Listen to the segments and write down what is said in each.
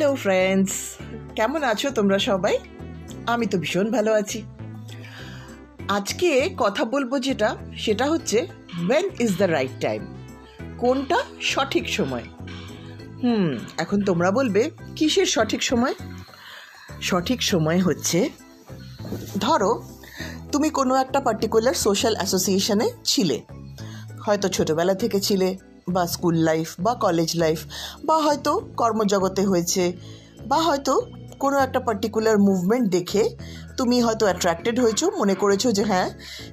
Hello friends, কেমন আছো তোমরা সবাই? আমি তো ভীষণ ভালো আছি। আজকে কথা বলব যেটা, সেটা হচ্ছে when is the right time কোনটা সঠিক সময়? হুম, এখন তোমরা বলবে, কিসের সঠিক সময়? সঠিক সময় হচ্ছে, ধরো, তুমি কোনো একটা পার্টিকুলার সোশ্যাল অ্যাসোসিয়েশনে ছিলে। হয়তো ছোটোবেলা থেকে ছিলে বা স্কুল লাইফ বা কলেজ লাইফ বা হয়তো কর্মজগতে হয়েছে বা হয়তো কোনো একটা পার্টিকুলার মুভমেন্ট দেখে তুমি হয়তো অ্যাট্রাক্টেড হয়েছো, মনে করেছ যে হ্যাঁ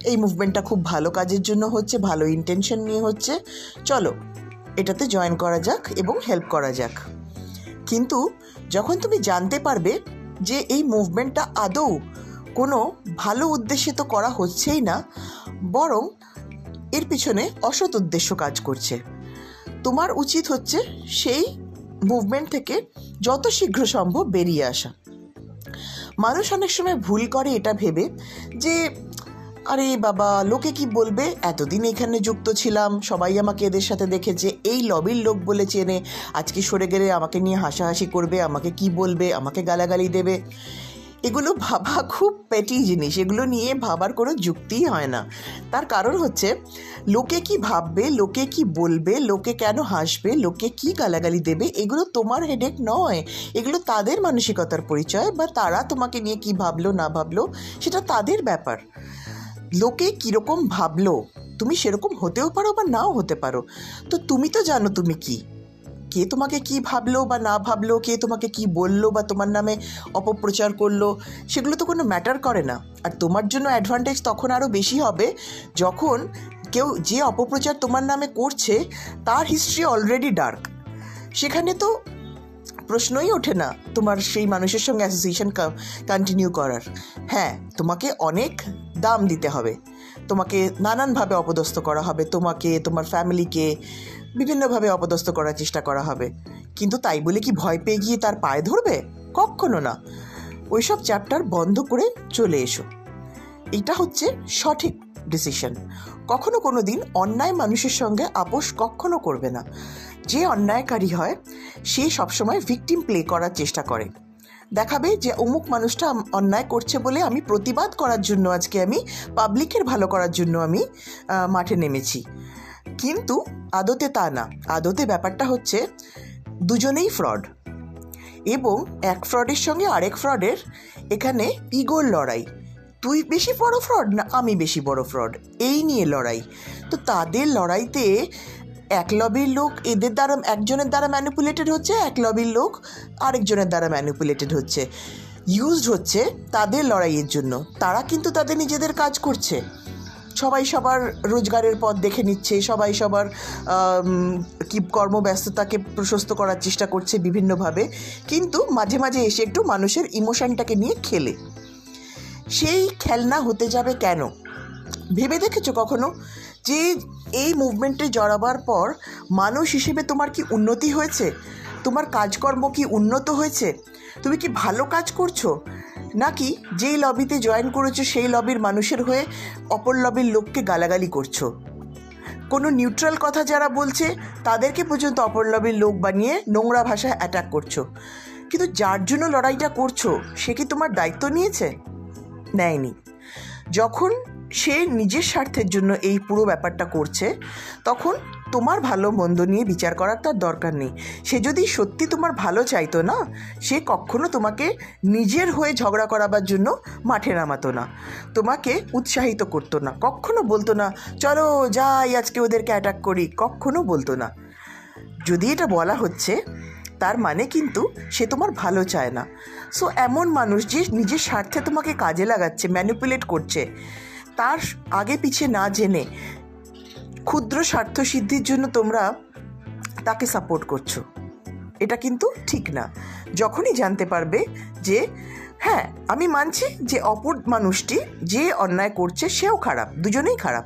এই মুভমেন্টটা খুব ভালো কাজের জন্য হচ্ছে, ভালো ইন্টেনশন নিয়ে হচ্ছে। চলো, এটাতে জয়েন করা যাক এবং হেল্প করা যাক। কিন্তু যখন তুমি জানতে পারবে যে এই মুভমেন্টটা আদৌ কোনো ভালো উদ্দেশ্যে তো করা হচ্ছেই না, বরং এর পিছনে অসৎ উদ্দেশ্য কাজ করছে। তোমার উচিত হচ্ছে সেই মুভমেন্ট থেকে যত শীঘ্র সম্ভব বেরিয়ে আসা। মানুষ অনেক সময় ভুল করে এটা ভেবে যে, আরে বাবা, লোকে কি বলবে? এতদিন এখানে যুক্ত ছিলাম, সবাই আমাকে এদের সাথে দেখেছে, এই লবির লোক বলে চেনে, আজকে সরে গেলে আমাকে নিয়ে হাসাহাসি করবে, আমাকে কি বলবে, আমাকে গালাগালি দেবে। এগুলো ভাবা খুব পেটি জিনিস। এগুলো নিয়ে ভাবার কোনো যুক্তিই হয় না। তার কারণ হচ্ছে, লোকে কি ভাববে, লোকে কি বলবে, লোকে কেন হাসবে, লোকে কি গালাগালি দেবে, এগুলো তোমার হেডেক নয়। এগুলো তাদের মানসিকতার পরিচয় বা তারা তোমাকে নিয়ে কি ভাবলো, না ভাবলো, সেটা তাদের ব্যাপার। লোকে কীরকম ভাবলো, তুমি সেরকম হতেও পারো বা নাও হতে পারো। তো তুমি তো জানো তুমি কি। কে তোমাকে কি ভাবলো বা না ভাবলো? কে তোমাকে কি বলল বা তোমার নামে অপপ্রচার করল? সেগুলো তো কোনো ম্যাটার করে না। আর তোমার জন্য অ্যাডভান্টেজ তখন আরও বেশি হবে যখন কেউ যে অপপ্রচার তোমার নামে করছে, তার হিস্ট্রি অলরেডি ডার্ক সেখানে তো প্রশ্নই ওঠে না তোমার সেই মানুষের সঙ্গে অ্যাসোসিয়েশন কন্টিনিউ করার। হ্যাঁ তোমাকে অনেক দাম দিতে হবে। তোমাকে নানানভাবে অপদস্থ করা হবে। তোমাকে, তোমার ফ্যামিলিকে বিভিন্নভাবে অপদস্থ করার চেষ্টা করা হবে। কিন্তু তাই বলে কি ভয় পেয়ে গিয়ে তার পায়ে ধরবে? কখনো না। ওইসব চ্যাপ্টার বন্ধ করে চলে এসো। এটা হচ্ছে সঠিক ডিসিশন। কখনো কোনো দিন অন্যায় মানুষের সঙ্গে আপোষ কখনো করবে না। যে অন্যায়কারী হয়, সে সবসময় ভিকটিম প্লে করার চেষ্টা করে। দেখাবে যে অমুক মানুষটা অন্যায় করছে বলে আমি প্রতিবাদ করার জন্য আজকে আমি পাবলিকের ভালো করার জন্য আমি মাঠে নেমেছি। কিন্তু আদতে তা না। আদতে ব্যাপারটা হচ্ছে দুজনেই ফ্রড এবং এক ফ্রডের সঙ্গে আরেক ফ্রডের এখানে ইগোর লড়াই। তুই বেশি বড় ফ্রড না আমি বেশি বড় ফ্রড এই নিয়ে লড়াই। তো তাদের লড়াইতে এক লবির লোক এদের দ্বারা, একজনের দ্বারা ম্যানিপুলেটেড হচ্ছে, এক লবির লোক আরেকজনের দ্বারা ম্যানিপুলেটেড হচ্ছে। ইউজড হচ্ছে তাদের লড়াইয়ের জন্য। তারা কিন্তু তাদের নিজেদের কাজ করছে। সবাই সবার রোজগারের পথ দেখে নিচ্ছে, সবাই সবার কি কর্মব্যস্ততাকে প্রশস্ত করার চেষ্টা করছে বিভিন্নভাবে। কিন্তু মাঝে মাঝে এসে একটু মানুষের ইমোশনটাকে নিয়ে খেলে। সেই খেলনা হতে যাবে কেন? ভেবে দেখেছ কখনো যে এই মুভমেন্টে জড়াবার পর মানুষ হিসেবে তোমার কি উন্নতি হয়েছে? তোমার কাজকর্ম কি উন্নত হয়েছে? তুমি কি ভালো কাজ করছ? নাকি যেই লবিতে জয়েন করেছ সেই লবির মানুষের হয়ে অপর লবির লোককে গালাগালি করছ? কোনো নিউট্রাল কথা যারা বলছে, তাদেরকে পর্যন্ত অপর লবির লোক বানিয়ে নোংরা ভাষায় অ্যাটাক করছ। কিন্তু যার জন্য লড়াইটা করছ, সে কি তোমার দায়িত্ব নিয়েছে? নেয়নি। যখন সে নিজের স্বার্থের জন্য এই পুরো ব্যাপারটা করছে, তখন তোমার ভালো মন্দ নিয়ে বিচার করার তার দরকার নেই। সে যদি সত্যি তোমার ভালো চাইতো না, সে কখনো তোমাকে নিজের হয়ে ঝগড়া করাবার জন্য মাঠে নামাতো না। তোমাকে উৎসাহিত করতো না। কখনো বলতো না, চলো যাই, আজকে ওদেরকে অ্যাটাক করি। কখনো বলতো না। যদি এটা বলা হচ্ছে, তার মানে কিন্তু সে তোমার ভালো চায় না। সো এমন মানুষ যে নিজের স্বার্থে তোমাকে কাজে লাগাচ্ছে ম্যানিপুলেট করছে। তার আগে পিছে না জেনে ক্ষুদ্র স্বার্থ সিদ্ধির জন্য তোমরা তাকে সাপোর্ট করছ। এটা কিন্তু ঠিক না। যখনই জানতে পারবে যে হ্যাঁ আমি মানছি যে অপর মানুষটি যে অন্যায় করছে সেও খারাপ, দুজনেই খারাপ।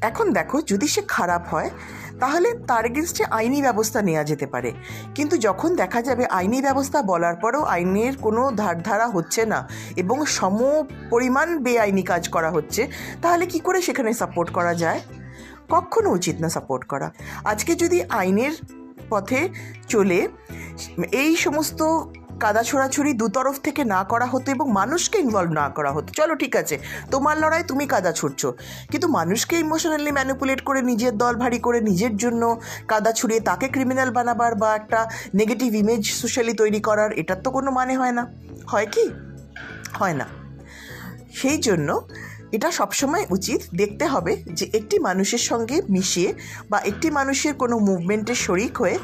এখন দেখো, যদি সে খারাপ হয় তাহলে তার এগেনস্টে আইনি ব্যবস্থা নেওয়া যেতে পারে। কিন্তু যখন দেখা যাবে আইনি ব্যবস্থা বলার পরেও আইনের কোনো ধারধারা হচ্ছে না এবং সম পরিমাণ বেআইনি কাজ করা হচ্ছে, তাহলে কি করে সেখানে সাপোর্ট করা যায়? কখনো উচিত না সাপোর্ট করা। আজকে যদি আইনের পথে চলে, এই সমস্ত কাদা ছোড়াছুড়ি দুতরফ থেকে না করা হতো এবং মানুষকে ইনভলভ না করা হতো। চলো, ঠিক আছে। তোমার লড়াই তুমি কাদা ছুটছো কিন্তু মানুষকে ইমোশনালি ম্যানিপুলেট করে নিজের দল ভারী করে নিজের জন্য কাদা ছুড়িয়ে তাকে ক্রিমিনাল বানাবার বা একটা নেগেটিভ ইমেজ সোশ্যালি তৈরি করার, এটার তো কোনো মানে হয় না। হয় কি? হয় না। সেই জন্য এটা সবসময় উচিত দেখতে হবে যে একটি মানুষের সঙ্গে মিশিয়ে বা একটি মানুষের কোনো মুভমেন্টের শরিক হয়ে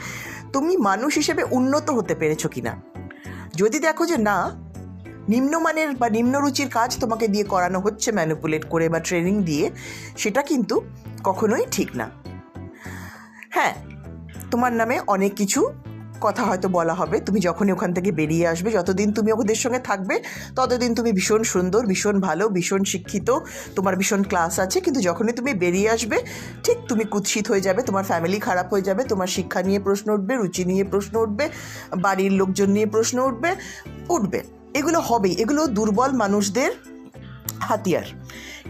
তুমি মানুষ হিসেবে উন্নত হতে পেরেছ কিনা। যদি দেখো যে না, নিম্নমানের বা নিম্নরুচির কাজ তোমাকে দিয়ে করানো হচ্ছে ম্যানুপুলেট করে বা ট্রেনিং দিয়ে, সেটা কিন্তু কখনোই ঠিক না। হ্যাঁ তোমার নামে অনেক কিছু কথা হয়তো বলা হবে। তুমি যখনই ওখান থেকে বেরিয়ে আসবে, যতদিন তুমি ওদের সঙ্গে থাকবে, ততদিন তুমি ভীষণ সুন্দর, ভীষণ ভালো, ভীষণ শিক্ষিত, তোমার ভীষণ ক্লাস আছে। কিন্তু যখনই তুমি বেরিয়ে আসবে, ঠিক তুমি কুৎসিত হয়ে যাবে, তোমার ফ্যামিলি খারাপ হয়ে যাবে, তোমার শিক্ষা নিয়ে প্রশ্ন উঠবে, রুচি নিয়ে প্রশ্ন উঠবে, বাড়ির লোকজন নিয়ে প্রশ্ন উঠবে উঠবে। এগুলো হবেই। এগুলো দুর্বল মানুষদের হাতিয়ার।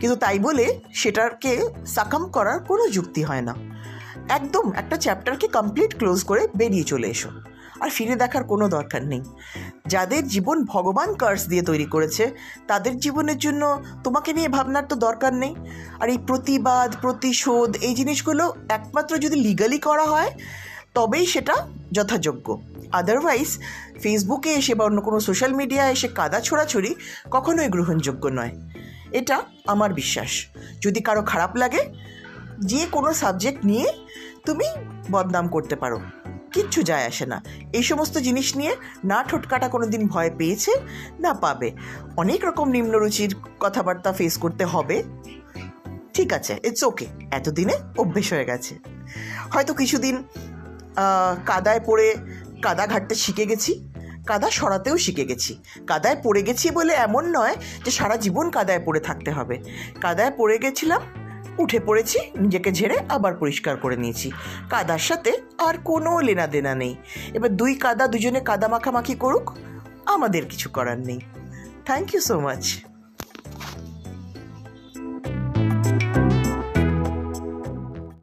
কিন্তু তাই বলে সেটাকে সাকাম করার কোনো যুক্তি হয় না। একদম একটা চ্যাপ্টারকে কমপ্লিট ক্লোজ করে বেরিয়ে চলে এসো। আর ফিরে দেখার কোনো দরকার নেই। যাদের জীবন ভগবান কার্স দিয়ে তৈরি করেছে, তাদের জীবনের জন্য তোমাকে নিয়ে ভাবনার তো দরকার নেই। আর এই প্রতিবাদ, প্রতিশোধ, এই জিনিসগুলো একমাত্র যদি লিগালি করা হয়, তবেই সেটা যথাযোগ্য। আদারওয়াইজ ফেসবুকে এসে বা অন্য কোনো সোশ্যাল মিডিয়ায় এসে কাদা ছোড়াছড়ি কখনোই গ্রহণযোগ্য নয়। এটা আমার বিশ্বাস। যদি কারও খারাপ লাগে যে কোনো সাবজেক্ট নিয়ে তুমি বদনাম করতে পারো। কিচ্ছু যায় আসে না। এই সমস্ত জিনিস নিয়ে না ঠোটকাটা কোনো দিন ভয় পেয়েছে, না পাবে। অনেক রকম নিম্নরুচির কথাবার্তা ফেস করতে হবে। ঠিক আছে ইটস ওকে এতদিনে অভ্যেস হয়ে গেছে। হয়তো কিছুদিন কাদায় পড়ে কাদা ঘাটতে শিখে গেছি, কাদা সরাতেও শিখে গেছি। কাদায় পড়ে গেছি বলে এমন নয় যে সারা জীবন কাদায় পড়ে থাকতে হবে। কাদায় পড়ে গেছিলাম উঠে পড়েছি, নিজেকে ঝেড়ে আবার পরিষ্কার করে নিয়েছি। কাদার সাথে আর কোনো লেনা দেনা নেই। এবার দুই কাদা দুজনে কাদা মাখামাখি করুক, আমাদের কিছু করার নেই। Thank you so much